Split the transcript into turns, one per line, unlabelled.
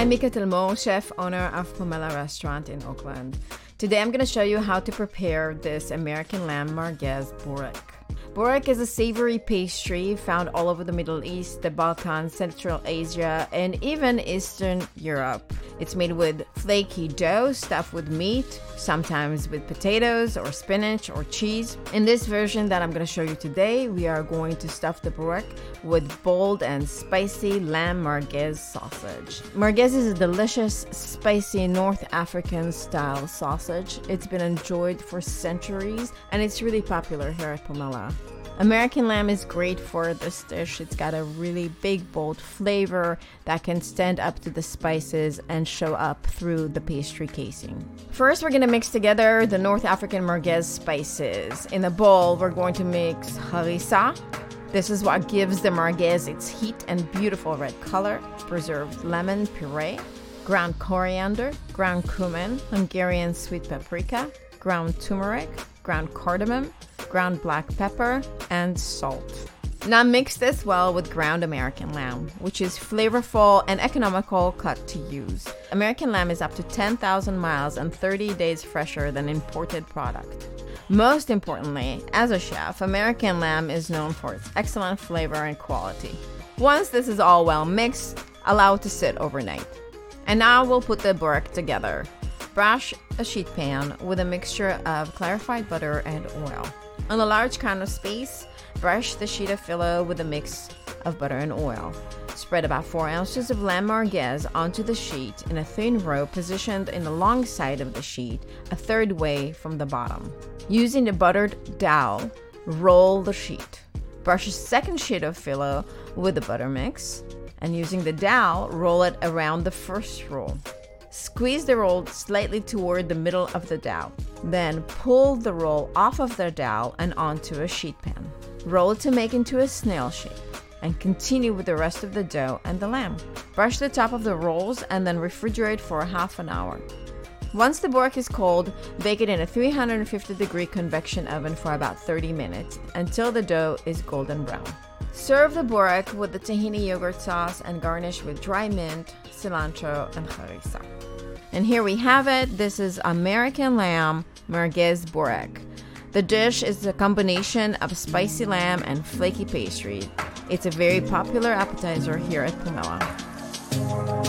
I'm Mica Talmor, chef owner of Pomella Restaurant in Oakland. Today I'm going to show you how to prepare this American lamb merguez bourek. Bourek is a savory pastry found all over the Middle East, the Balkans, Central Asia, and even Eastern Europe. It's made with flaky dough stuffed with meat, sometimes with potatoes or spinach or cheese. In this version that I'm going to show you today, we are going to stuff the bourek with bold and spicy lamb merguez sausage. Merguez is a delicious, spicy North African style sausage. It's been enjoyed for centuries and it's really popular here at Pomella. American lamb is great for this dish. It's got a really big, bold flavor that can stand up to the spices and show up through the pastry casing. First, we're to mix together the North African merguez spices. In a bowl, we're going to mix harissa. This is what gives the merguez its heat and beautiful red color. Preserved lemon puree, ground coriander, ground cumin, Hungarian sweet paprika, ground turmeric, ground cardamom, ground black pepper, and salt. Now mix this well with ground American lamb, which is flavorful and economical cut to use. American lamb is up to 10,000 miles and 30 days fresher than imported product. Most importantly, as a chef, American lamb is known for its excellent flavor and quality. Once this is all well mixed, allow it to sit overnight. And now we'll put the bourek together. Brush a sheet pan with a mixture of clarified butter and oil. On a large counter space, brush the sheet of filo with a mix of butter and oil. Spread about 4 ounces of lamb merguez onto the sheet in a thin row positioned in the long side of the sheet, a third way from the bottom. Using the buttered dowel, roll the sheet. Brush a second sheet of filo with the butter mix, and using the dowel, roll it around the first roll. Squeeze the roll slightly toward the middle of the dowel. Then pull the roll off of the dowel and onto a sheet pan. Roll to make into a snail shape and continue with the rest of the dough and the lamb. Brush the top of the rolls and then refrigerate for half an hour. Once the bourek is cold, bake it in a 350 degree convection oven for about 30 minutes until the dough is golden brown. Serve the bourek with the tahini yogurt sauce and garnish with dry mint, cilantro, and harissa. And here we have it. This is American lamb merguez bourek. The dish is a combination of spicy lamb and flaky pastry. It's a very popular appetizer here at Pomella.